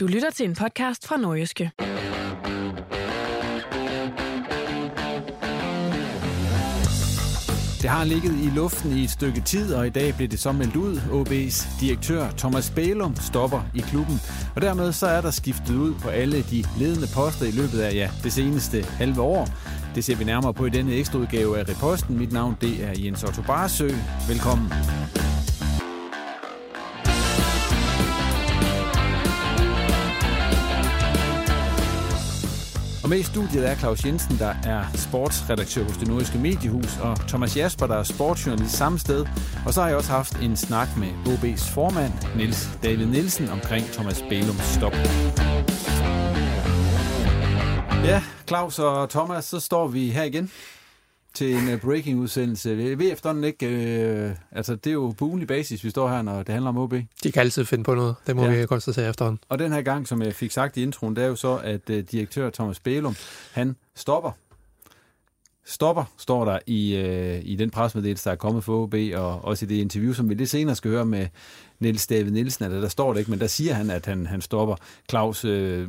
Du lytter til en podcast fra Nordjyske. Det har ligget i luften i et stykke tid, og i dag blev det så meldt ud. OB's direktør Thomas Bælum stopper i klubben, og dermed så er der skiftet ud på alle de ledende poster i løbet af ja, det seneste halve år. Det ser vi nærmere på i denne ekstra udgave af Reposten. Mit navn det er Jens Otto Barsø. Velkommen. Og med i studiet er Claus Jensen, der er sportsredaktør hos det nordiske mediehus, og Thomas Jasper, der er sportsjournalist samme sted. Og så har jeg også haft en snak med OB's formand, Niels David Nielsen, omkring Thomas Bælums stop. Ja, Claus og Thomas, så står vi her igen til en uh, breaking-udsendelse. Vi ved efterhånden ikke, øh, altså det er jo på ugenlig basis, vi står her, når det handler om OB. De kan altid finde på noget, det må Ja. vi konstatere efterhånden. Og den her gang, som jeg fik sagt i introen, det er jo så, at uh, direktør Thomas Bælum, han stopper. Stopper, står der i, øh, i den presmeddelelse, der er kommet for OB, og også i det interview, som vi lidt senere skal høre med Niels David Nielsen, altså der står det ikke, men der siger han, at han, han stopper. Claus, øh,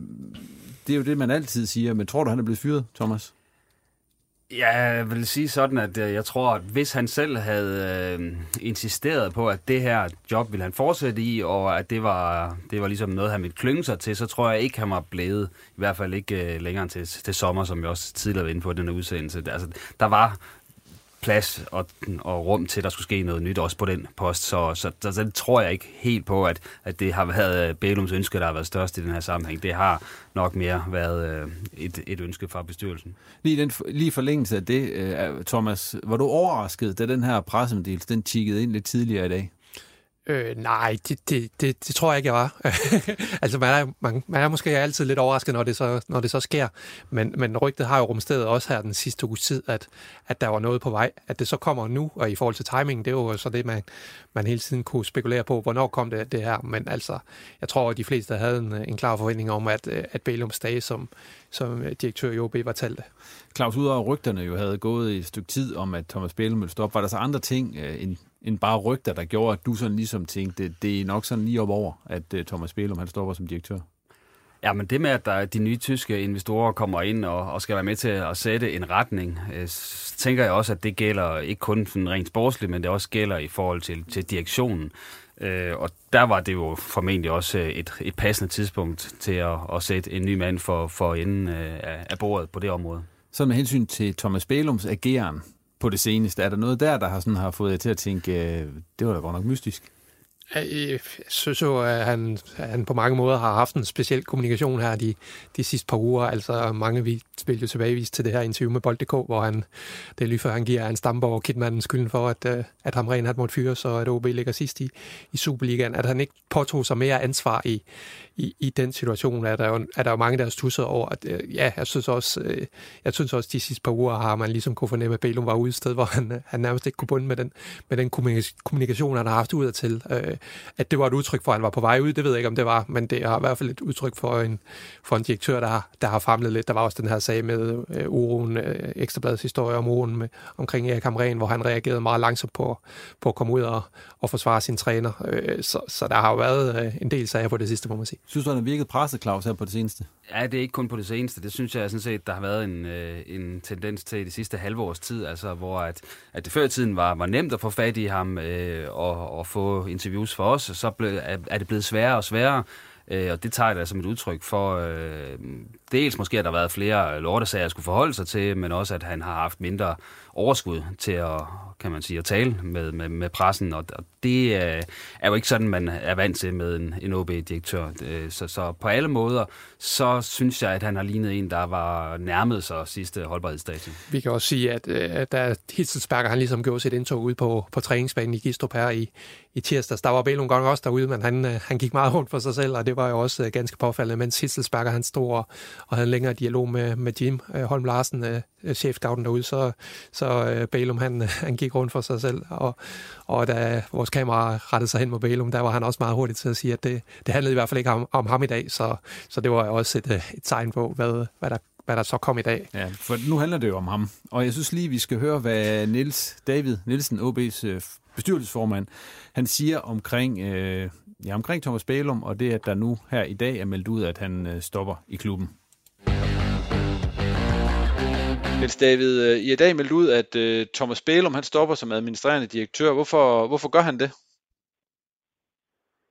det er jo det, man altid siger, men tror du, han er blevet fyret, Thomas? Ja, jeg vil sige sådan, at øh, jeg tror, at hvis han selv havde øh, insisteret på, at det her job ville han fortsætte i, og at det var, det var ligesom noget, han ville klynge sig til, så tror jeg ikke, han var blevet, i hvert fald ikke øh, længere til, til sommer, som jeg også tidligere var inde på i den udsendelse. Altså, der var plads og, og rum til, at der skulle ske noget nyt, også på den post. Så, så, så, så det tror jeg ikke helt på, at, at det har været øh, Bælums ønske, der har været størst i den her sammenhæng. Det har nok mere været øh, et, et ønske fra bestyrelsen. Lige, den, lige forlængelse af det, øh, Thomas, var du overrasket, da den her pressemeddelelse, den tikkede ind lidt tidligere i dag? Øh, nej, det, det, det, det tror jeg ikke, jeg var. altså, man er, man, man er måske altid lidt overrasket, når det så, når det så sker. Men, men rygtet har jo rumsteret også her den sidste uge tid, at, at der var noget på vej. At det så kommer nu, og i forhold til timingen, det er jo så det, man, man hele tiden kunne spekulere på, hvornår kom det, det her. Men altså, jeg tror, at de fleste havde en, en klar forventning om, at, at Bælums dage som, som direktør i OB var talt. Claus, udover rygterne jo havde gået i et stykke tid om, at Thomas Bælum ville stoppe, var der så andre ting øh, end, end bare rygter, der gjorde, at du sådan ligesom tænkte, det er nok sådan lige op over, at øh, Thomas Bælum han stopper som direktør? Ja, men det med, at der, de nye tyske investorer kommer ind og, og skal være med til at sætte en retning, øh, tænker jeg også, at det gælder ikke kun sådan rent sportsligt, men det også gælder i forhold til, til direktionen. Øh, og der var det jo formentlig også øh, et, et passende tidspunkt til at, at sætte en ny mand for, for enden øh, af bordet på det område. Så med hensyn til Thomas Bælums ageren på det seneste, er der noget der, der har, sådan, har fået jer til at tænke, øh, det var da godt nok mystisk? Jeg synes jo, at han, at han på mange måder har haft en speciel kommunikation her de, de sidste par uger. Altså mange vi vil jo tilbagevise til det her interview med Bold.dk, hvor han, det er lige før han giver en Stamborg Kidmanden skylden for, at, øh, at ham rent har måtte fyres, så at OB ligger sidst i, i Superligaen. At han ikke påtog sig mere ansvar i, i, i den situation er der, jo, er der jo mange, der stusser over, at øh, ja, jeg synes også, øh, jeg synes også, de sidste par uger har man ligesom kunne fornemme, at Bælum var ude et sted, hvor han, øh, han nærmest ikke kunne bunde med den, med den kommunikation, han har haft udadtil. Øh, at det var et udtryk for, at han var på vej ud, det ved jeg ikke, om det var, men det er i hvert fald et udtryk for en, for en direktør, der har, der har famlet lidt. Der var også den her sag med øh, uroen, øh, Ekstrabladets historie om uroen med, omkring Erik Hamren, hvor han reagerede meget langsomt på, på at komme ud og, og forsvare sin træner. Øh, så, så der har jo været øh, en del sager på det sidste, må man sige. Synes du, han har virket presset, Claus, her på det seneste? Ja, det er ikke kun på det seneste. Det synes jeg sådan set, der har været en, øh, en tendens til de sidste halve års tid, altså hvor at, at det før i tiden var, var nemt at få fat i ham øh, og, og få interviews for os, så ble, er det blevet sværere og sværere. Øh, og det tager jeg da som et udtryk for, øh, dels måske, at der har været flere lortesager, jeg skulle forholde sig til, men også, at han har haft mindre overskud til at, kan man sige, at tale med, med, med pressen, og, og det er, er jo ikke sådan, man er vant til med en, en OB-direktør. Øh, så, så på alle måder, så synes jeg, at han har lignet en, der var nærmet sig sidste holdbarhedsdato. Vi kan også sige, at, øh, at der Hitzelsberger, han ligesom gjorde sit indtog ud på, på træningsbanen i Gistrup her i, i tirsdags. Der var Bælum gang også derude, men han, øh, han gik meget rundt for sig selv, og det var jo også øh, ganske påfaldende, mens Hitzelsberger han stod og, og havde en længere dialog med, med Jim øh, Holm Larsen, chefscouten derude, så, så Øh, Bælum han, han gik rundt for sig selv, og, og da vores kamera rettede sig hen mod Balum, der var han også meget hurtigt til at sige, at det, det handlede i hvert fald ikke om, om ham i dag, så, så det var også et, øh, et tegn på, hvad, hvad der hvad der så kom i dag. Ja, for nu handler det jo om ham. Og jeg synes lige, vi skal høre, hvad Niels David Nielsen, OB's øh, bestyrelsesformand, han siger omkring, øh, ja, omkring Thomas Bælum, og det, at der nu her i dag er meldt ud, at han øh, stopper i klubben. Niels David, I er i dag meldt ud, at uh, Thomas Bælum han stopper som administrerende direktør. Hvorfor, hvorfor gør han det?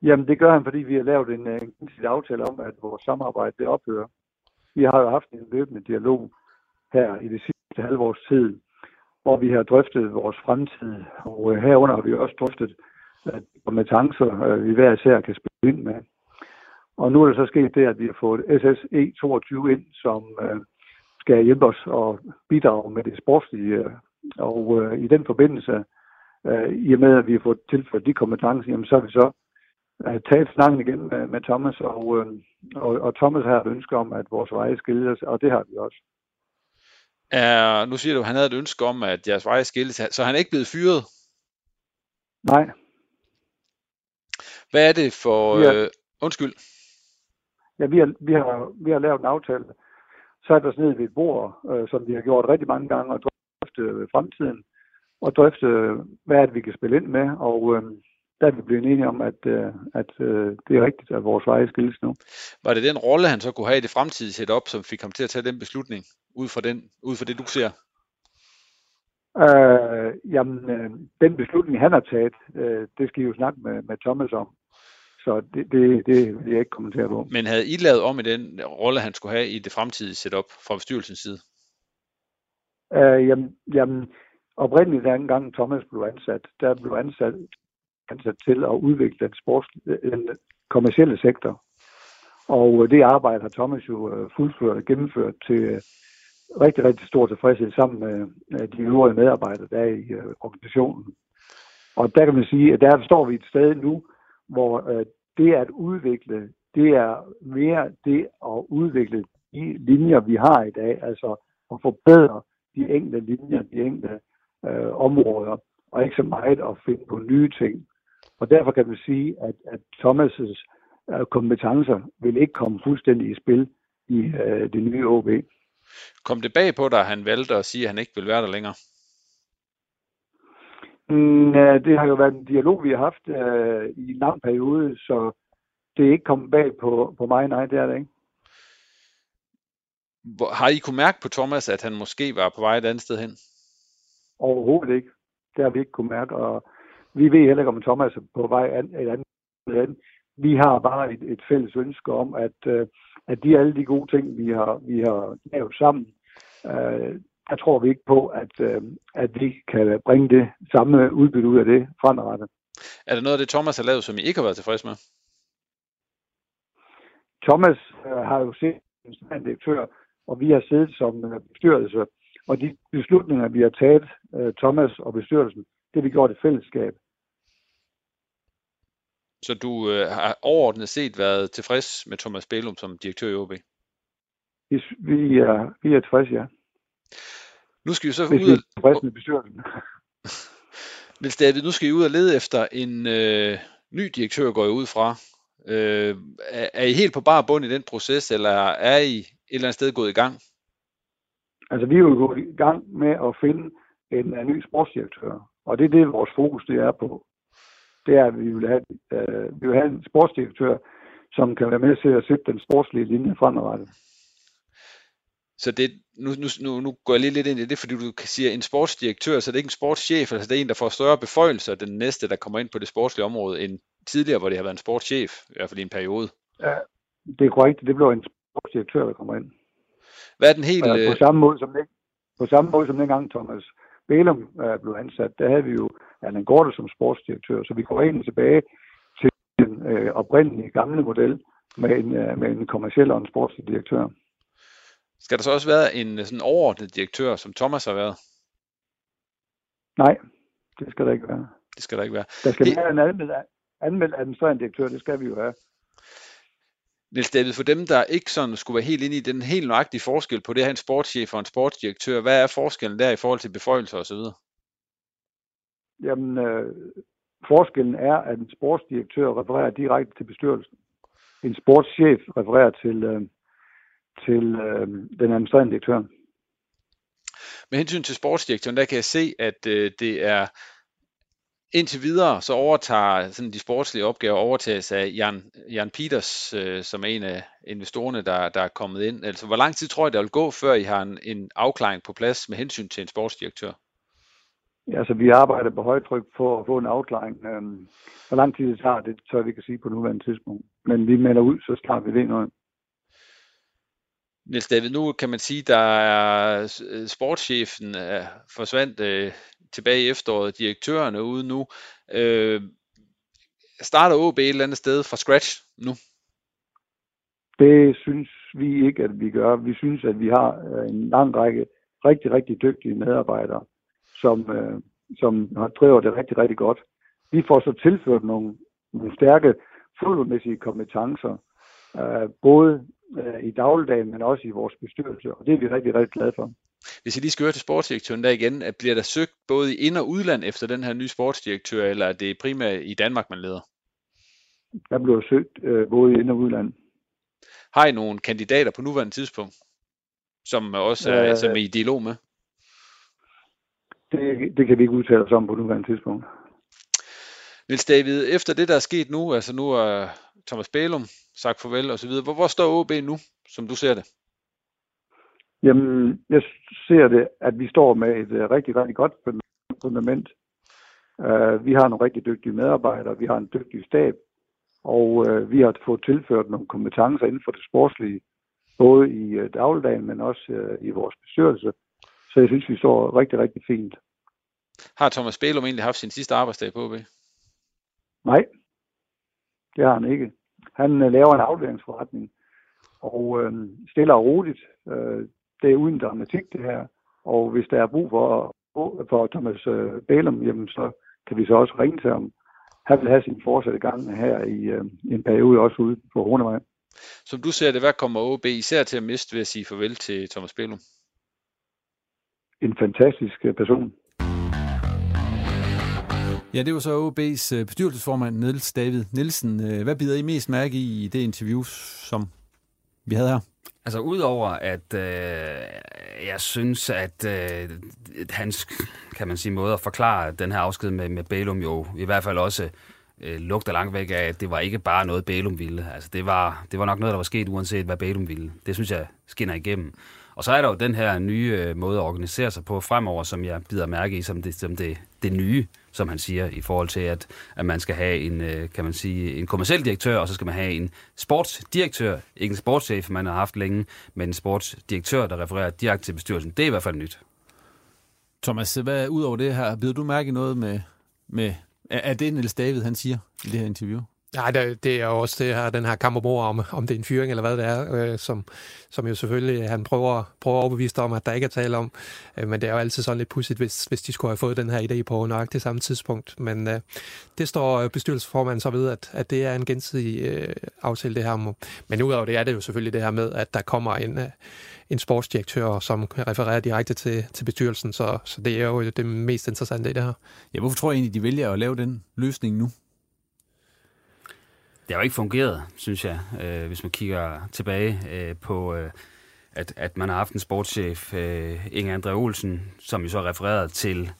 Jamen det gør han, fordi vi har lavet en, øh, en aftale om, at vores samarbejde det ophører. Vi har jo haft en løbende dialog her i det sidste halvårs tid, hvor vi har drøftet vores fremtid, og herunder har vi også drøftet at kompetencer, vi hver især kan spille ind med. Og nu er det så sket det, at vi har fået SSE 22 ind, som øh, skal hjælpe os og bidrage med det sportslige. Og øh, i den forbindelse, øh, i og med at vi har fået tilført de kompetencer, jamen, så har vi så øh, taget snakken igen med, med Thomas, og, øh, og, og Thomas har et ønske om, at vores veje skilles, og det har vi også. Er, nu siger du, at han havde et ønske om, at jeres veje skilles, så han er ikke blevet fyret? Nej. Hvad er det for... Ja. Øh, undskyld. Ja, vi har, vi, har, vi har lavet en aftale, sat os ned ved et bord, øh, som vi har gjort rigtig mange gange, og drøfte øh, fremtiden, og drøfte, hvad det, vi kan spille ind med, og øh, der er vi blevet enige om, at, øh, at øh, det er rigtigt, at vores veje skilles nu. Var det den rolle, han så kunne have i det fremtidige setup, som fik ham til at tage den beslutning, ud fra, den, ud fra det, du ser? Øh, jamen, øh, den beslutning, han har taget, øh, det skal I jo snakke med, med Thomas om. Så det, det, det vil jeg ikke kommentere på. Men havde I lavet om i den rolle, han skulle have i det fremtidige setup fra bestyrelsens side? Uh, jamen, jamen, oprindeligt gang Thomas blev ansat, der blev ansat, ansat til at udvikle den, sports, den kommercielle sektor. Og det arbejde har Thomas jo øh, fuldført og gennemført til øh, rigtig, rigtig stor tilfredshed sammen med de øvrige medarbejdere, der er i organisationen. Og der kan man sige, at der står vi et sted nu, hvor det at udvikle, det er mere det at udvikle de linjer, vi har i dag, altså at forbedre de enkelte linjer, de enkelte øh, områder, og ikke så meget at finde på nye ting. Og derfor kan man sige, at, at Thomas' øh, kompetencer vil ikke komme fuldstændig i spil i øh, det nye OB. Kom det bag på dig, at han valgte at sige, at han ikke vil være der længere? Mm, det har jo været en dialog, vi har haft øh, i en lang periode, så det er ikke kommet bag på, på mig. Nej, det er det ikke. Har I kunne mærke på Thomas, at han måske var på vej et andet sted hen? Overhovedet ikke. Det har vi ikke kunne mærke, og vi ved heller ikke, om Thomas er på vej et andet sted hen. Vi har bare et, et fælles ønske om, at, øh, at de alle de gode ting, vi har, vi har lavet sammen, øh, der tror vi ikke på, at, øh, at vi kan bringe det samme udbytte ud af det fremadrettet. Er der noget af det, Thomas har lavet, som I ikke har været tilfreds med? Thomas øh, har jo set en direktør, og vi har siddet som øh, bestyrelse, og de beslutninger, vi har taget, øh, Thomas og bestyrelsen, det har vi gjort i fællesskab. Så du øh, har overordnet set været tilfreds med Thomas Bælum som direktør i OB? Vi, vi, er, vi er tilfredse, ja. Nu skal vi så Hvis ud og... tilfredse med bestyrelsen. David, nu skal I ud og lede efter en øh, ny direktør, går jeg ud fra. Øh, er, er I helt på bar bund i den proces, eller er I et eller andet sted gået i gang? Altså, vi er jo gået i gang med at finde en, en ny sportsdirektør. Og det er det, vores fokus det er på. Det er, at vi vil have, øh, vi vil have en sportsdirektør, som kan være med til at sætte den sportslige linje fremadrettet. Så det, nu, nu, nu, nu går jeg lige lidt ind i det, fordi du siger en sportsdirektør, så det er ikke en sportschef, altså det er en, der får større beføjelser, den næste, der kommer ind på det sportslige område, end tidligere, hvor det har været en sportschef, i hvert fald i en periode. Ja, det er korrekt. Det bliver en sportsdirektør, der kommer ind. Hvad er den helt... Ja, på samme måde som den, på samme måde som dengang Thomas Bælum øh, blev ansat, der havde vi jo Allan Gorte som sportsdirektør, så vi går egentlig tilbage til den øh, oprindelige gamle model med en, øh, med en kommersiel og en sportslig direktør. Skal der så også være en sådan overordnet direktør, som Thomas har været? Nej, det skal der ikke være. Det skal der ikke være. Der skal være en anmeldt, anmeldt administrerende direktør, det skal vi jo have. Niels David, for dem, der ikke sådan skulle være helt inde i den helt nøjagtige forskel på det her en sportschef og en sportsdirektør, hvad er forskellen der i forhold til beføjelser osv.? Jamen, øh, forskellen er, at en sportsdirektør refererer direkte til bestyrelsen. En sportschef refererer til, øh, til øh, den administrerende direktør. Med hensyn til sportsdirektøren, der kan jeg se, at øh, det er indtil videre, så overtager sådan de sportslige opgaver overtages af Jan, Jan Peters, øh, som er en af investorerne, der, der er kommet ind. Altså, hvor lang tid tror I, der vil gå, før I har en, en afklaring på plads med hensyn til en sportsdirektør? Ja, altså, vi arbejder på højtryk på at få en afklaring. Øhm, hvor lang tid det tager, det tør vi ikke sige på nuværende tidspunkt. Men vi melder ud, så snart vi ved noget. Niels David, nu kan man sige, der er øh, sportschefen er forsvandt øh, tilbage i efteråret, direktøren er ude nu. Øh, starter OB et eller andet sted fra scratch nu? Det synes vi ikke, at vi gør. Vi synes, at vi har øh, en lang række rigtig, rigtig dygtige medarbejdere, som, øh, som har driver det rigtig, rigtig godt. Vi får så tilført nogle, nogle stærke fodboldmæssige kompetencer, øh, både øh, i dagligdagen, men også i vores bestyrelse, og det er vi rigtig, rigtig glade for. Hvis jeg lige skal høre til sportsdirektøren der igen, at bliver der søgt både i ind- og udland efter den her nye sportsdirektør, eller er det primært i Danmark, man leder? Der bliver søgt øh, både i ind- og udland. Har I nogle kandidater på nuværende tidspunkt, som også er, øh, som er i dialog med? Det, det kan vi ikke udtale os om på nuværende tidspunkt. Niels David, efter det, der er sket nu, altså nu er Thomas Bælum sagt farvel og så videre, hvor, hvor står OB nu, som du ser det? Jamen, jeg ser det, at vi står med et uh, rigtig, rigtig godt fundament. Uh, vi har nogle rigtig dygtige medarbejdere, vi har en dygtig stab, og uh, vi har fået tilført nogle kompetencer inden for det sportslige, både i uh, dagligdagen, men også uh, i vores bestyrelse. Så jeg synes, vi står rigtig, rigtig fint. Har Thomas Bælum egentlig haft sin sidste arbejdsdag på OB? Nej, det har han ikke. Han uh, laver en afleveringsforretning, og stiller og roligt. Uh, det er uden dramatik, det her. Og hvis der er brug for, for Thomas Bælum, jamen, så kan vi så også ringe til ham. Han vil have sin fortsatte gang her i, øh, en periode også ude på Runevej. Som du ser det, hvad kommer OB især til at miste ved at sige farvel til Thomas Bælum? En fantastisk person. Ja, det var så OB's øh, bestyrelsesformand Niels David Nielsen. Øh, hvad bider I mest mærke i i det interview, som vi havde her? Altså udover at øh, jeg synes, at øh, hans, kan man sige, måde at forklare den her afsked med, med Bælum jo i hvert fald også øh, lugter langt væk af, at det var ikke bare noget, Bælum ville. Altså det var, det var nok noget, der var sket uanset, hvad Bælum ville. Det synes jeg skinner igennem. Og så er der jo den her nye øh, måde at organisere sig på fremover, som jeg bider mærke i som det, som det, det nye, som han siger, i forhold til, at, at man skal have en, øh, kan man sige, en kommersiel direktør, og så skal man have en sportsdirektør, ikke en sportschef, man har haft længe, men en sportsdirektør, der refererer direkte til bestyrelsen. Det er i hvert fald nyt. Thomas, hvad ud over det her, bider du mærke noget med, med er det Niels David, han siger i det her interview? Nej, det, det er jo også det her, den her kamp om, om det er en fyring eller hvad det er, øh, som, som jo selvfølgelig øh, han prøver, prøver at overbevise om, at der ikke er tale om. Øh, men det er jo altid sådan lidt pudsigt, hvis, hvis de skulle have fået den her idé på nøjagtigt samme tidspunkt. Men øh, det står øh, bestyrelsesformanden så ved, at, at det er en gensidig øh, aftale det her. Men udover det er det jo selvfølgelig det her med, at der kommer en, øh, en sportsdirektør, som refererer direkte til, til bestyrelsen. Så, så det er jo det mest interessante i det her. Ja, hvorfor tror jeg egentlig, de vælger at lave den løsning nu? Det har jo ikke fungeret, synes jeg, øh, hvis man kigger tilbage øh, på, øh, at, at man har haft en sportschef, øh, Inge André Olsen, som jo så refererede til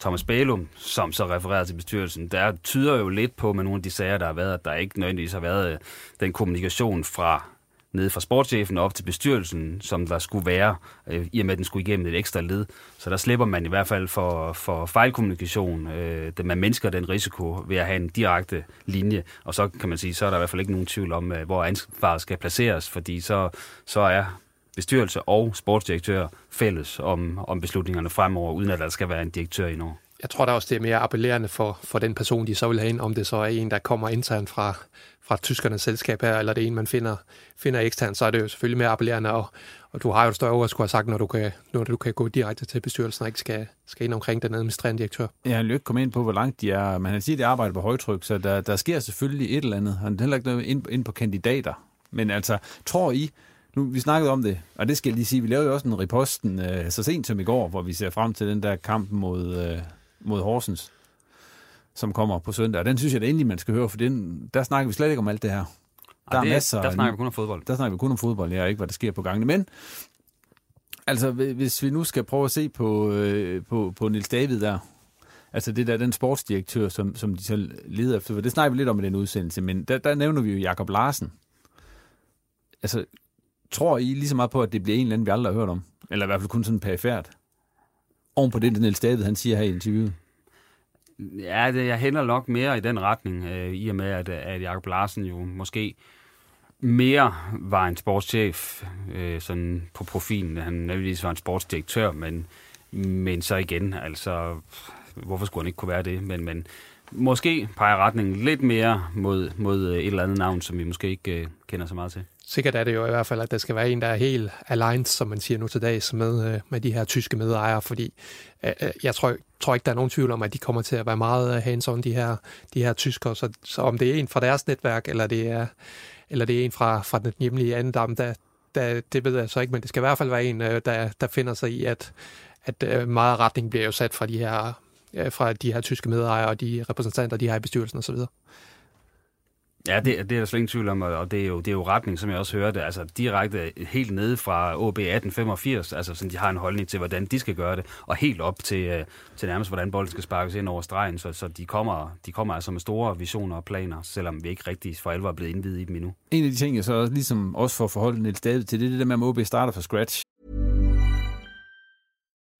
Thomas Bælum, som så refererede til bestyrelsen. Der tyder jo lidt på med nogle af de sager, der har været, at der ikke nødvendigvis har været øh, den kommunikation fra nede fra sportschefen op til bestyrelsen, som der skulle være, øh, i og med at den skulle igennem et ekstra led. Så der slipper man i hvert fald for, for fejlkommunikation, øh, man mindsker den risiko ved at have en direkte linje, og så kan man sige, så er der i hvert fald ikke nogen tvivl om, øh, hvor ansvaret skal placeres, fordi så, så er bestyrelse og sportsdirektør fælles om, om beslutningerne fremover, uden at der skal være en direktør i Norge jeg tror da også, det er mere appellerende for, for den person, de så vil have ind, om det så er en, der kommer internt fra, fra tyskernes selskab her, eller det er en, man finder, finder eksternt, så er det jo selvfølgelig mere appellerende, og, og du har jo et større ord at skulle have sagt, når du kan, når du kan gå direkte til bestyrelsen og ikke skal, skal ind omkring den administrerende direktør. Ja, han kom ikke ind på, hvor langt de er. Man kan sige, at de arbejder på højtryk, så der, der sker selvfølgelig et eller andet. Han er heller ikke noget ind, ind på kandidater. Men altså, tror I, nu, vi snakkede om det, og det skal jeg lige sige, vi lavede jo også en reposten øh, så sent som i går, hvor vi ser frem til den der kamp mod, øh, mod Horsens, som kommer på søndag. Og den synes jeg da endelig, man skal høre, for den, der snakker vi slet ikke om alt det her. Der er det, masser, der snakker vi kun om fodbold. Der snakker vi kun om fodbold, ja, ikke hvad der sker på gangene. Men altså, hvis vi nu skal prøve at se på, øh, på, på Nils David der, altså det der, den sportsdirektør, som, som de så leder efter, for det snakker vi lidt om i den udsendelse, men der, der nævner vi jo Jakob Larsen. Altså, tror I lige så meget på, at det bliver en eller anden, vi aldrig har hørt om? Eller i hvert fald kun sådan perifært? Oven på det, Niels David han siger her i interviewet. Ja, det, jeg hænder nok mere i den retning, øh, i og med, at, at Jacob Larsen jo måske mere var en sportschef øh, sådan på profilen. Han nødvendigvis var en sportsdirektør, men, men så igen, altså, hvorfor skulle han ikke kunne være det? Men, men måske peger retningen lidt mere mod, mod øh, et eller andet navn, som vi måske ikke øh, kender så meget til sikkert er det jo i hvert fald, at der skal være en, der er helt aligned, som man siger nu til dags, med, øh, med de her tyske medejere, fordi øh, øh jeg tror, tror ikke, der er nogen tvivl om, at de kommer til at være meget øh, hands-on, de her, de her tyskere. Så, så om det er en fra deres netværk, eller det er, eller det er en fra, fra den hjemlige andendam, der, der, det ved jeg så ikke, men det skal i hvert fald være en, øh, der, der finder sig i, at, at meget retning bliver jo sat fra de her, fra de her tyske medejere og de repræsentanter, de har i bestyrelsen osv. Ja, det, det er der slet ingen tvivl om, og det er, jo, det er jo retning, som jeg også hørte, altså direkte helt nede fra OB 1885, altså sådan, de har en holdning til, hvordan de skal gøre det, og helt op til, øh, til nærmest, hvordan bolden skal sparkes ind over stregen, så, så de, kommer, de kommer altså med store visioner og planer, selvom vi ikke rigtig for alvor er blevet indvidet i dem endnu. En af de ting, jeg så ligesom også får forholdet Niels David til, det er det der med, at OB starter fra scratch.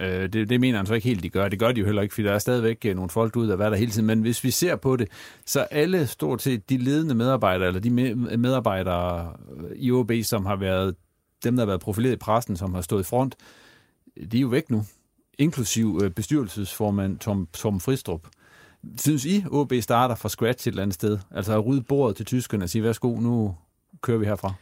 Øh, det, det mener han så ikke helt, de gør. Det gør de jo heller ikke, fordi der er stadigvæk øh, nogle folk ud, af hvad der hele tiden. Men hvis vi ser på det, så alle stort set de ledende medarbejdere, eller de medarbejdere øh, i OB, som har været dem, der har været profileret i pressen, som har stået i front, de er jo væk nu. Inklusiv øh, bestyrelsesformand Tom, Tom Fristrup. Synes I, OB starter fra scratch et eller andet sted? Altså at rydde bordet til tyskerne og sige, værsgo, nu kører vi herfra?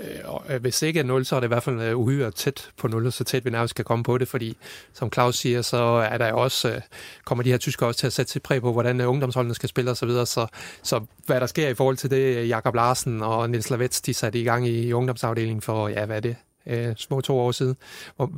Øh, og øh, hvis ikke er 0, så er det i hvert fald øh, uhyre tæt på 0, så tæt vi nærmest kan komme på det, fordi som Claus siger, så er der også, kommer de her tyskere også til at sætte sig præg på, hvordan ungdomsholdene skal spille osv., så, så, så hvad der sker i forhold til det, Jakob Larsen og Nils Lavets, de satte i gang i ungdomsafdelingen for, ja, hvad er det, øh, små to år siden.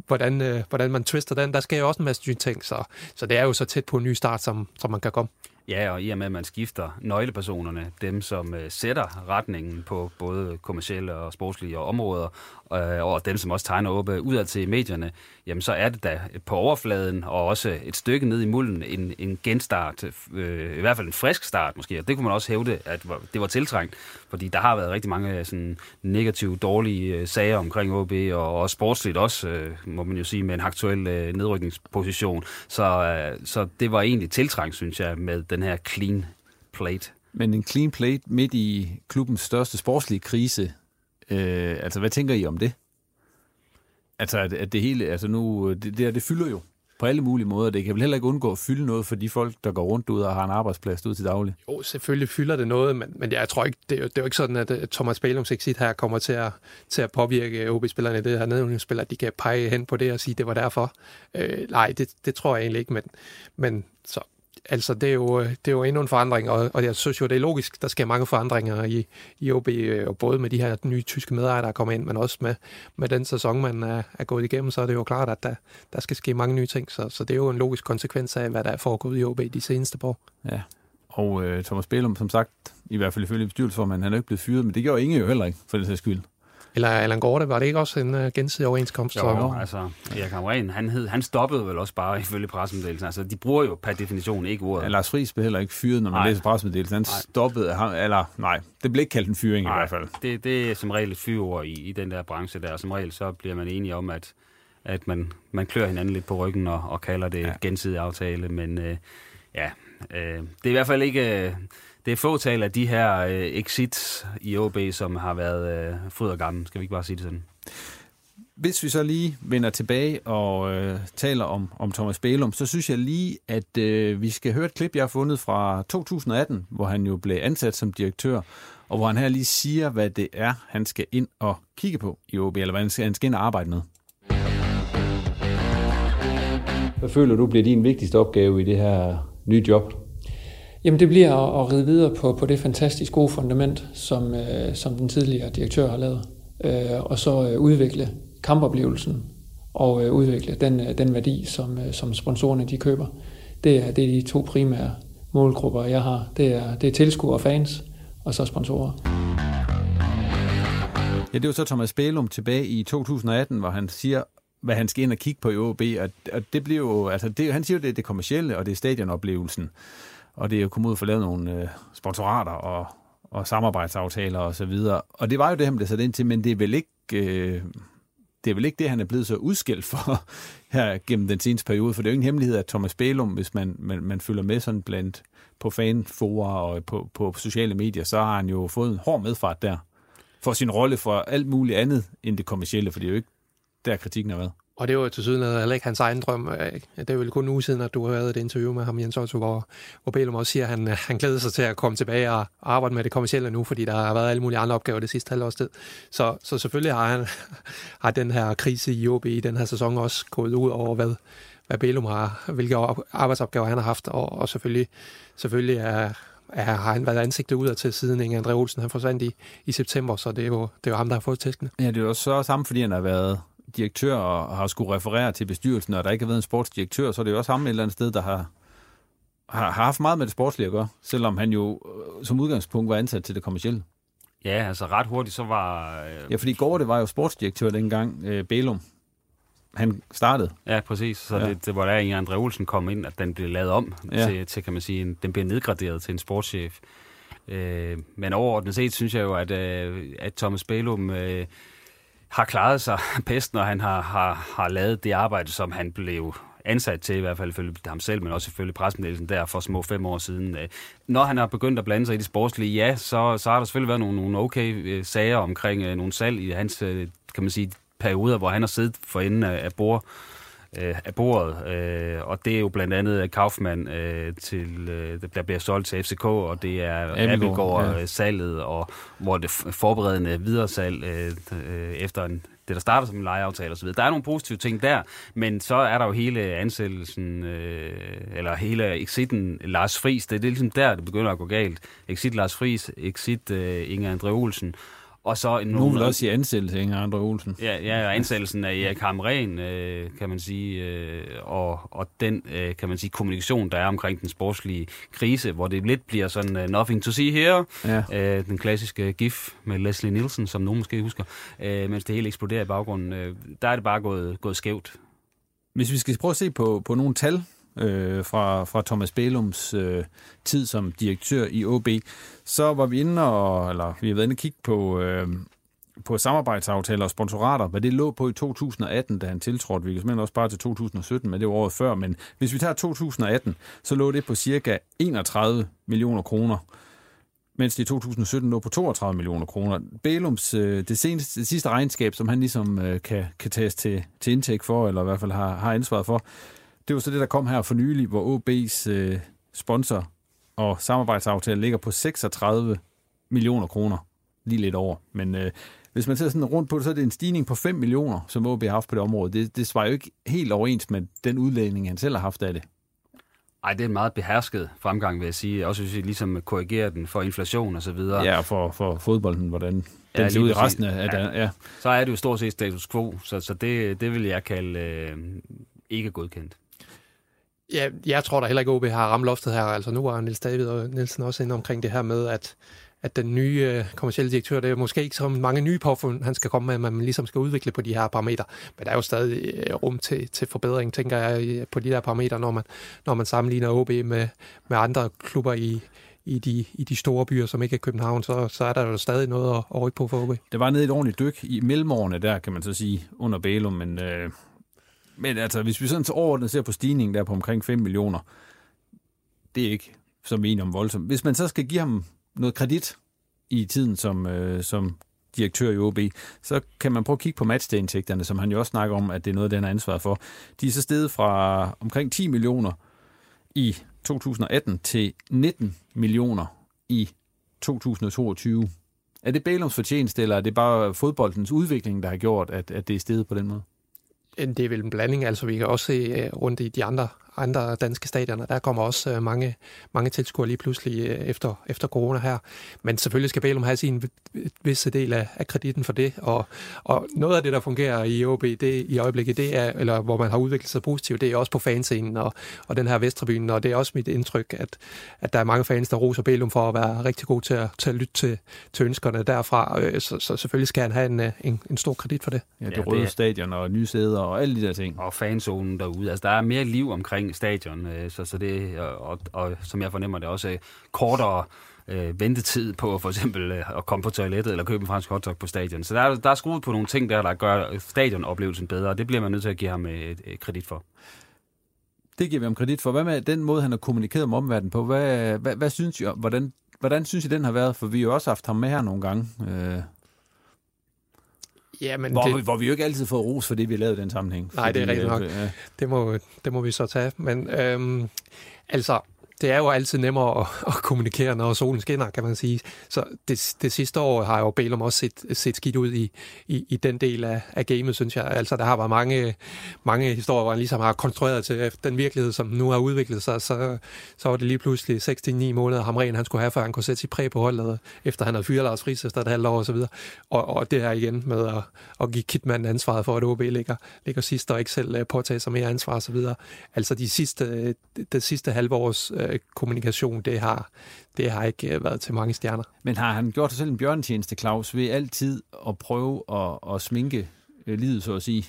Hvordan, øh, hvordan man twister den, der sker jo også en masse nye ting, så, så det er jo så tæt på en ny start, som, som man kan komme. Ja, og i og med, at man skifter nøglepersonerne, dem som øh, sætter retningen på både kommersielle og sportslige områder, øh, og dem, som også tegner OB øh, udad til medierne, jamen så er det da på overfladen, og også et stykke ned i mulden, en, en genstart, øh, i hvert fald en frisk start måske, og det kunne man også hævde, at det var tiltrængt, fordi der har været rigtig mange øh, sådan, negative, dårlige øh, sager omkring OB, og, og sportsligt også, øh, må man jo sige, med en aktuel øh, nedrykningsposition. Så, øh, så det var egentlig tiltrængt, synes jeg, med den her clean plate. Men en clean plate midt i klubbens største sportslige krise, øh, altså hvad tænker I om det? Altså at, at det hele, altså nu, det, det, det fylder jo på alle mulige måder. Det kan vel heller ikke undgå at fylde noget for de folk, der går rundt ud og har en arbejdsplads ud til daglig. Jo, selvfølgelig fylder det noget, men, men jeg tror ikke, det er, jo, det er jo ikke sådan, at Thomas Bælums exit her kommer til at, til at påvirke OB-spillerne. Det her nedrykningsspillere, de kan pege hen på det og sige, at det var derfor. Øh, nej, det, det tror jeg egentlig ikke, men, men så altså, det er, jo, øh, det er jo endnu en forandring, og, og jeg synes jo, det er logisk, der sker mange forandringer i, i OB, øh, og både med de her nye tyske medarbejdere, der kommer ind, men også med, med den sæson, man er, er gået igennem, så er det jo klart, at der, der skal ske mange nye ting, så, så det er jo en logisk konsekvens af, hvad der er foregået i OB de seneste år. Ja, og øh, Thomas Bælum, som sagt, i hvert fald ifølge bestyrelsesformanden, han er ikke blevet fyret, men det gjorde Inge jo heller ikke, for det sags skyld. Eller Allan Gorte, var det ikke også en uh, gensidig overenskomst? Jo, jo, altså, Erik Hamren, han, hed, han stoppede vel også bare ifølge pressemeddelelsen. Altså, de bruger jo per definition ikke ordet. Ja, Lars Friis blev heller ikke fyret, når man nej. læser pressemeddelelsen. Han nej. stoppede, han, eller nej, det blev ikke kaldt en fyring nej, i hvert fald. Det, det er som regel et fyreord i, i den der branche der. Som regel så bliver man enige om, at, at man, man klør hinanden lidt på ryggen og, og kalder det ja. gensidig aftale. Men øh, ja, øh, det er i hvert fald ikke... Øh, det er fåtal af de her øh, exits i OB, som har været øh, fryd og gammel. Skal vi ikke bare sige det sådan? Hvis vi så lige vender tilbage og øh, taler om, om Thomas Bælum, så synes jeg lige, at øh, vi skal høre et klip, jeg har fundet fra 2018, hvor han jo blev ansat som direktør, og hvor han her lige siger, hvad det er, han skal ind og kigge på i OB, eller hvad han skal, han skal ind og arbejde med. Hvad føler du bliver din vigtigste opgave i det her nye job? Jamen det bliver at, at ride videre på, på det fantastisk gode fundament, som, øh, som den tidligere direktør har lavet, øh, og så øh, udvikle kampoplevelsen og øh, udvikle den, øh, den værdi, som, øh, som sponsorerne de køber. Det er, det er de to primære målgrupper, jeg har. Det er, det er tilskuere og fans, og så sponsorer. Ja, det var så Thomas Bælum tilbage i 2018, hvor han siger, hvad han skal ind og kigge på i OB, og, og det bliver jo, altså det, han siger jo, det er det kommercielle, og det er stadionoplevelsen og det er jo kommet ud for at lave nogle øh, sponsorater og, og samarbejdsaftaler og så videre. Og det var jo det, han blev sat ind til, men det er vel ikke... Øh, det er vel ikke det, han er blevet så udskilt for her gennem den seneste periode, for det er jo ingen hemmelighed, at Thomas Bælum, hvis man, man, man følger med sådan blandt på fanforer og på, på sociale medier, så har han jo fået en hård medfart der for sin rolle for alt muligt andet end det kommercielle, for det er jo ikke der kritikken har været. Og det var til syden heller ikke hans egen drøm. Øh, det er vel kun en uge siden, at du havde et interview med ham, Jens Otto, hvor, hvor Bælum også siger, at han, han glæder sig til at komme tilbage og arbejde med det kommercielle nu, fordi der har været alle mulige andre opgaver det sidste halvårs tid. Så, så selvfølgelig har, han, har den her krise i OB i den her sæson også gået ud over, hvad, hvad Bælum har, hvilke arbejdsopgaver han har haft, og, og selvfølgelig, selvfølgelig er, er, har han været ansigtet ud til siden Inge André Olsen han forsvandt i, i september, så det er, jo, det er jo ham, der har fået tæskene. Ja, det er jo så sammen, fordi han har været direktør og har skulle referere til bestyrelsen, og der ikke har været en sportsdirektør, så er det jo også ham et eller andet sted, der har, har, har haft meget med det sportslige at gøre, selvom han jo øh, som udgangspunkt var ansat til det kommercielle. Ja, altså ret hurtigt, så var... Øh... Ja, fordi Gårde var jo sportsdirektør dengang, øh, Bælum. Han startede. Ja, præcis. Så ja. det, det var der, Inge André Olsen kom ind, at den blev lavet om ja. til, til, kan man sige, en, den blev nedgraderet til en sportschef. Øh, men overordnet set synes jeg jo, at, øh, at Thomas Bælum... Øh, har klaret sig bedst, når han har, har, har lavet det arbejde, som han blev ansat til, i hvert fald ifølge ham selv, men også ifølge pressemeddelelsen der for små fem år siden. Øh, når han har begyndt at blande sig i det sportslige, ja, så, så har der selvfølgelig været nogle, nogle okay øh, sager omkring øh, nogle salg i hans, kan man sige, perioder, hvor han har siddet for enden af bord øh, af bordet, øh, og det er jo blandt andet Kaufmann, øh, til, øh, der bliver solgt til FCK, og det er Abelgaard-salget, ja. og hvor det forberedende videre salg øh, øh, efter en, det, der starter som en lejeaftale osv. Der er nogle positive ting der, men så er der jo hele ansættelsen, øh, eller hele exiten Lars Friis, det, det er ligesom der, det begynder at gå galt. Exit Lars Friis, exit øh, Inger Andre Olsen, Og så en Nogen vil også sige ansættelse, ikke Andre Olsen? Ja, ja ansættelsen af Erik Hamren, øh, kan man sige, øh, og, og den, øh, kan man sige, kommunikation, der er omkring den sportslige krise, hvor det lidt bliver sådan uh, nothing to see here, ja. øh, den klassiske gif med Leslie Nielsen, som nogen måske husker, øh, mens det hele eksploderer i baggrunden, øh, der er det bare gået, gået skævt. Hvis vi skal prøve at se på, på nogle tal øh, fra, fra Thomas Bælums øh, tid som direktør i OB, så var vi inde og, eller vi har været inde og kigge på, øh, på samarbejdsaftaler og sponsorater, hvad det lå på i 2018, da han tiltrådte. Vi kan simpelthen også bare til 2017, men det var året før. Men hvis vi tager 2018, så lå det på cirka 31 millioner kroner mens det i 2017 lå på 32 millioner kroner. Bælums, øh, det, seneste, det sidste regnskab, som han ligesom øh, kan, kan tages til, til indtægt for, eller i hvert fald har, har ansvaret for, det var så det, der kom her for nylig, hvor OB's øh, sponsor og samarbejdsaftale ligger på 36 millioner kroner. Lige lidt over. Men øh, hvis man ser sådan rundt på det, så er det en stigning på 5 millioner, som OB har haft på det område. Det, det svarer jo ikke helt overens med den udlægning, han selv har haft af det. Ej, det er en meget behersket fremgang, vil jeg sige. Også hvis vi ligesom korrigerer den for inflation og så videre. Ja, for, for fodbolden, hvordan den ja, ser ud i resten af ja. Ja. Så er det jo stort set status quo, så, så det, det vil jeg kalde øh, ikke godkendt. Ja, jeg tror da heller ikke, at OB har ramt loftet her. Altså nu er Niels David og Nielsen også inde omkring det her med, at, at den nye øh, kommercielle direktør, det er måske ikke så mange nye påfund, han skal komme med, men man ligesom skal udvikle på de her parametre. Men der er jo stadig øh, rum til, til forbedring, tænker jeg, på de der parametre, når man, når man sammenligner OB med, med andre klubber i, i de, i de store byer, som ikke er København, så, så er der jo stadig noget at, at rykke på for OB. Det var nede et ordentligt dyk i mellemårene der, kan man så sige, under Bælum, men øh, men altså, hvis vi sådan så overordnet ser på stigningen der på omkring 5 millioner, det er ikke som en om voldsomt. Hvis man så skal give ham noget kredit i tiden som, øh, som direktør i OB, så kan man prøve at kigge på matchdagindtægterne, som han jo også snakker om, at det er noget, den har ansvar for. De er så steget fra omkring 10 millioner i 2018 til 19 millioner i 2022. Er det Bælums fortjeneste, eller er det bare fodboldens udvikling, der har gjort, at, at det er steget på den måde? Det er vel en blanding, altså vi kan også se øh, rundt i de andre andre danske stadioner. Der kommer også øh, mange, mange tilskuere lige pludselig øh, efter, efter corona her. Men selvfølgelig skal Bælum have sin visse del af, af kreditten for det. Og, og noget af det, der fungerer i OB det, i øjeblikket, det er, eller hvor man har udviklet sig positivt, det er også på fanscenen og, og den her Vesttribune. Og det er også mit indtryk, at, at der er mange fans, der roser Bælum for at være rigtig god til at, til at lytte til, til ønskerne derfra. Øh, så, så selvfølgelig skal han have en, en, en stor kredit for det. Ja, det ja, røde det er... stadion og nye sæder og alle de der ting. Og fanzonen derude. Altså, der er mere liv omkring omkring stadion, øh, så, så det, og, og, og som jeg fornemmer det også, øh, kortere øh, ventetid på for eksempel øh, at komme på toilettet eller købe en fransk hotdog på stadion. Så der, der er skruet på nogle ting der, der gør stadionoplevelsen bedre, og det bliver man nødt til at give ham øh, et, et kredit for. Det giver vi ham kredit for. Hvad med den måde, han har kommunikeret om omverdenen på? Hvad, hvad, hvad synes I, hvordan, hvordan synes I, den har været? For vi har jo også haft ham med her nogle gange. Øh, Ja, men hvor, det... vi, hvor vi jo ikke altid får ros for det, vi lavede i den sammenhæng. Nej, det er rigtigt nok. Ja. Det, må, det må vi så tage. Men øhm, altså, det er jo altid nemmere at, at kommunikere, når solen skinner, kan man sige. Så det, det sidste år har jo Bælum også set, set skidt ud i, i, i den del af, af gamet, synes jeg. Altså, der har været mange, mange historier, hvor han ligesom har konstrueret til øh, den virkelighed, som nu har udviklet sig. Så, så var det lige pludselig 6-9 måneder, ham ren han skulle have, for han kunne sætte sit præg på holdet, efter han havde fyret Lars Friis efter et halvt år og så videre. Og, og det her igen med at, at give Kitman ansvaret for, at OB ligger, ligger sidst og ikke selv øh, påtage sig mere ansvar osv. så videre. Altså de sidste, øh, det sidste halve års øh, kommunikation, det har, det har ikke øh, været til mange stjerner. Men har han gjort sig selv en bjørnetjeneste, Claus, ved altid at prøve at, at sminke øh, livet, så at sige?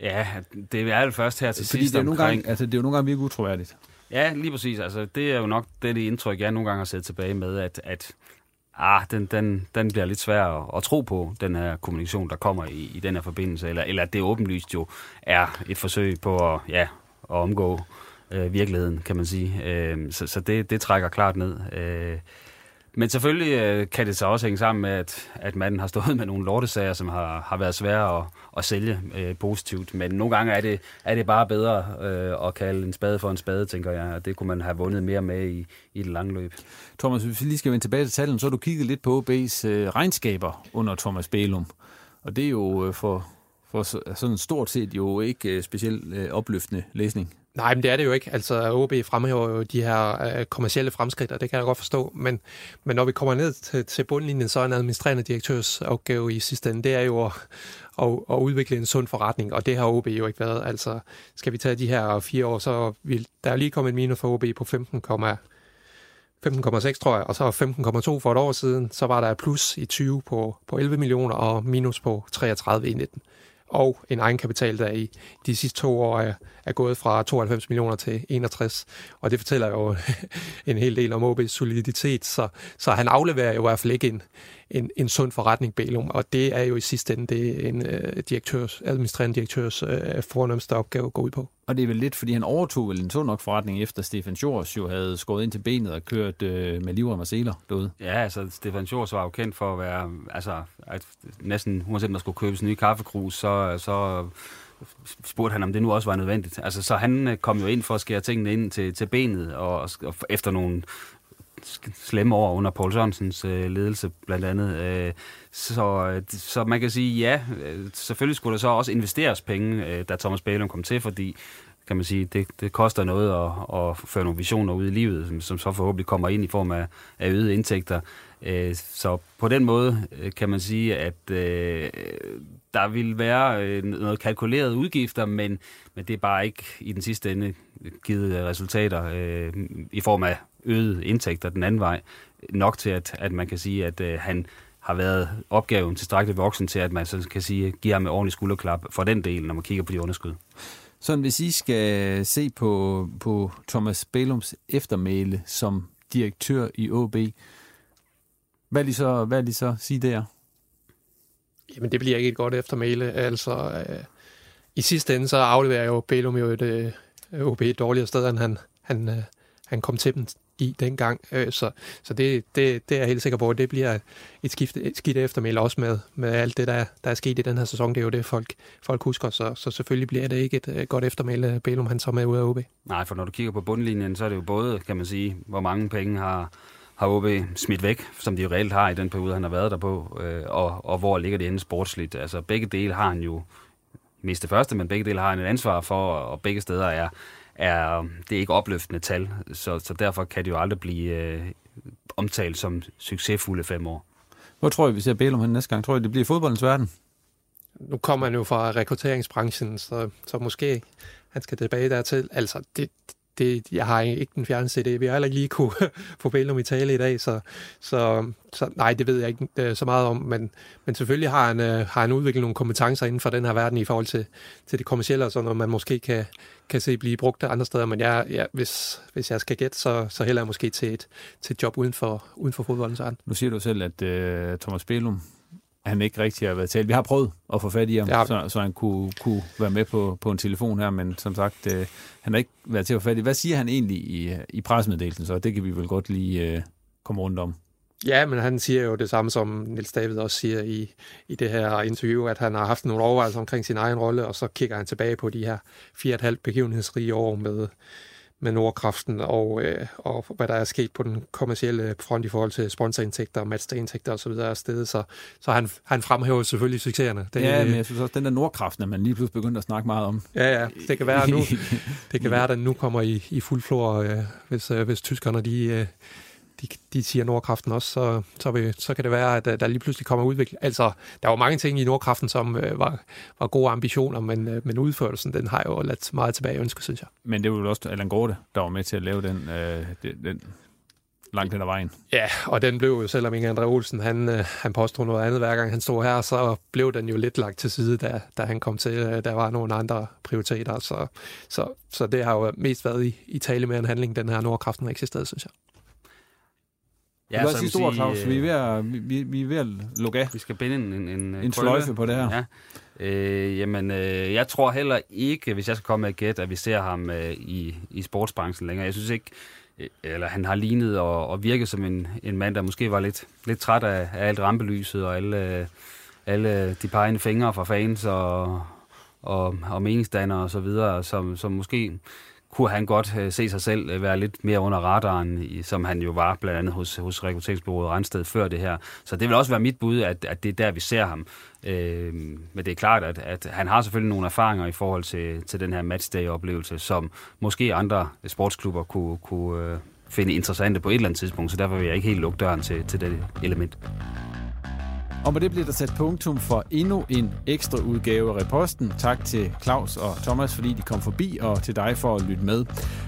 Ja, det er det først her til Fordi sidst det er, nogle gange, altså, det er jo nogle gange virkelig utroværdigt. Ja, lige præcis. Altså, det er jo nok det, det indtryk, jeg nogle gange har set tilbage med, at, at ah, den, den, den bliver lidt svær at, at tro på, den her kommunikation, der kommer i, i den her forbindelse, eller, eller at det åbenlyst jo er et forsøg på at, ja, at omgå øh, virkeligheden, kan man sige. Øh, så så det, det trækker klart ned. Øh, men selvfølgelig øh, kan det så også hænge sammen med, at, at manden har stået med nogle lortesager, som har, har været svære at, at sælge øh, positivt. Men nogle gange er det, er det bare bedre øh, at kalde en spade for en spade, tænker jeg. Og det kunne man have vundet mere med i, i det lange løb. Thomas, hvis vi lige skal vende tilbage til tallene, så har du kigget lidt på OB's øh, regnskaber under Thomas Bælum. Og det er jo øh, for, for sådan stort set jo ikke øh, specielt øh, opløftende læsning. Nej, men det er det jo ikke. Altså, OB fremhæver jo de her øh, kommercielle fremskridt, og det kan jeg godt forstå. Men, men når vi kommer ned til, til bundlinjen, så er en administrerende direktørs opgave i sidste ende, det er jo at, at, at udvikle en sund forretning, og det har OB jo ikke været. Altså, skal vi tage de her fire år, så vil der er lige kommet en minus for OB på 15, 15,6 tror jeg, og så 15,2 for et år siden, så var der plus i 20 på, på 11 millioner og minus på 33 i 19 og en egenkapital, der i de sidste to år er, er gået fra 92 millioner til 61. Og det fortæller jo en hel del om OB's soliditet, så, så han afleverer jo i hvert fald ikke en, en, en sund forretning, Bælum, og det er jo i sidste ende det en uh, direktørs, administrerende direktørs uh, fornemmeste opgave at gå ud på. Og det er vel lidt, fordi han overtog vel en sund nok forretning, efter Stefan Schors jo havde skåret ind til benet og kørt uh, med livrem og seler derude. Ja, altså Stefan Schors var jo kendt for at være, altså at næsten uanset der skulle købes nye kaffekrus, så, så spurgte han, om det nu også var nødvendigt. Altså, så han øh, kom jo ind for at skære tingene ind til, til benet, og, og efter nogle slemme år under Paul Sørensens øh, ledelse blandt andet. Øh, så, øh, så man kan sige, ja, øh, selvfølgelig skulle der så også investeres penge, øh, da Thomas Bælum kom til, fordi kan man sige, det, det koster noget at, at føre nogle visioner ud i livet, som, som så forhåbentlig kommer ind i form af, af øgede indtægter. Øh, så på den måde øh, kan man sige, at øh, der vil være øh, noget kalkuleret udgifter, men, men det er bare ikke i den sidste ende givet resultater øh, i form af øget indtægter den anden vej, nok til, at, at man kan sige, at øh, han har været opgaven tilstrækkeligt voksen til, at man så kan sige, giver ham et ordentligt skulderklap for den del, når man kigger på de underskud. Så hvis I skal se på, på Thomas Bælums eftermæle som direktør i OB, hvad I så, hvad I så sige der? Jamen, det bliver ikke et godt eftermæle. Altså, øh, i sidste ende, så afleverer jo Bælum jo et øh, OB et dårligere sted, end han, han, øh, han kom til dem i dengang. Øh, så så det, det, det er jeg helt sikker på, at det bliver et, skift, et skidt eftermæl også med, med alt det, der, der er sket i den her sæson. Det er jo det, folk, folk husker, så, så selvfølgelig bliver det ikke et, et godt eftermæl, Bælum han så med ud af OB. Nej, for når du kigger på bundlinjen, så er det jo både, kan man sige, hvor mange penge har, har OB smidt væk, som de jo reelt har i den periode, han har været der på, øh, og, og hvor ligger det inde sportsligt. Altså begge dele har han jo, mest det første, men begge dele har han et ansvar for, og begge steder er, er det er ikke opløftende tal, så, så derfor kan det jo aldrig blive øh, omtalt som succesfulde fem år. Hvor tror I, vi ser Bælum hen næste gang? Tror I, det bliver fodboldens verden? Nu kommer han jo fra rekrutteringsbranchen, så, så måske han skal tilbage dertil. Altså, det, det, jeg har ikke den fjerneste idé. Vi har heller ikke lige kunne få Bælum i tale i dag, så, så, så nej, det ved jeg ikke øh, så meget om, men, men selvfølgelig har han, øh, har han udviklet nogle kompetencer inden for den her verden i forhold til, til det kommercielle, og sådan noget, man måske kan, kan se blive brugt andre steder, men jeg, ja, hvis, hvis jeg skal gætte, så, så hælder jeg måske til et, til et job uden for, uden for fodboldens verden. Nu siger du selv, at øh, Thomas Bælum han ikke rigtig har været talt. Vi har prøvet at få fat i ham, så, så han kunne, kunne være med på, på en telefon her, men som sagt, øh, han har ikke været til at få fat i. Hvad siger han egentlig i, i pressemeddelelsen, så det kan vi vel godt lige øh, komme rundt om. Ja, men han siger jo det samme, som Nils David også siger i, i det her interview, at han har haft nogle overvejelser omkring sin egen rolle, og så kigger han tilbage på de her fire og et halvt begivenhedsrige år med, med Nordkraften og, øh, og hvad der er sket på den kommercielle front i forhold til sponsorindtægter, matchindtægter osv. er stedet, så, så han, han fremhæver selvfølgelig succeserne. Det, ja, men jeg synes også, den der Nordkraften, at man lige pludselig begynder at snakke meget om. Ja, ja, det kan være nu, det kan være, at den nu kommer i, i fuld flor, øh, hvis, øh, hvis tyskerne de, øh, de, de siger Nordkraften også, så, så, vil, så kan det være, at der lige pludselig kommer udvikling. Altså, der var mange ting i Nordkraften, som øh, var, var gode ambitioner, men, øh, men udførelsen, den har jo ladt meget tilbage ønske, synes jeg. Men det var jo også Allan Gorte, der var med til at lave den, øh, den, den langt hen ad vejen. Ja, og den blev jo, selvom Inge André Olsen, han, øh, han påstod noget andet hver gang han stod her, så blev den jo lidt lagt til side, da, da han kom til. Øh, der var nogle andre prioriteter, så, så, så det har jo mest været i, i tale med en handling, den her Nordkraften har eksisteret, synes jeg. Ja, så sige stort, Claus. Vi er, ved at, vi, vi er ved at lukke af. Vi skal binde en, en, en, en sløjfe på det her. Ja. Øh, jamen, øh, jeg tror heller ikke, hvis jeg skal komme med et gæt, at vi ser ham øh, i, i sportsbranchen længere. Jeg synes ikke, øh, eller han har lignet og, og virket som en, en mand, der måske var lidt, lidt træt af, af alt rampelyset og alle, alle de pegende fingre fra fans og, og, og meningsdannere og så videre, som, som måske kunne han godt øh, se sig selv øh, være lidt mere under radaren, i, som han jo var blandt andet hos, hos rekrutteringsbureauet Randsted før det her. Så det vil også være mit bud, at, at det er der, vi ser ham. Øh, men det er klart, at, at han har selvfølgelig nogle erfaringer i forhold til, til den her matchday-oplevelse, som måske andre sportsklubber kunne, kunne øh, finde interessante på et eller andet tidspunkt, så derfor vil jeg ikke helt lukke døren til, til det element. Og med det bliver der sat punktum for endnu en ekstra udgave af Reposten. Tak til Claus og Thomas, fordi de kom forbi, og til dig for at lytte med.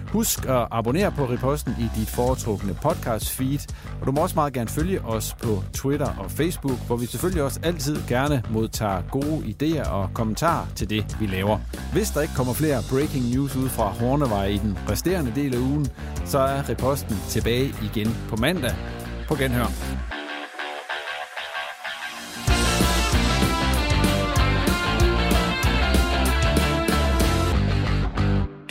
Husk at abonnere på Reposten i dit foretrukne podcast feed, og du må også meget gerne følge os på Twitter og Facebook, hvor vi selvfølgelig også altid gerne modtager gode idéer og kommentarer til det, vi laver. Hvis der ikke kommer flere breaking news ud fra Hornevej i den resterende del af ugen, så er Reposten tilbage igen på mandag. På genhør.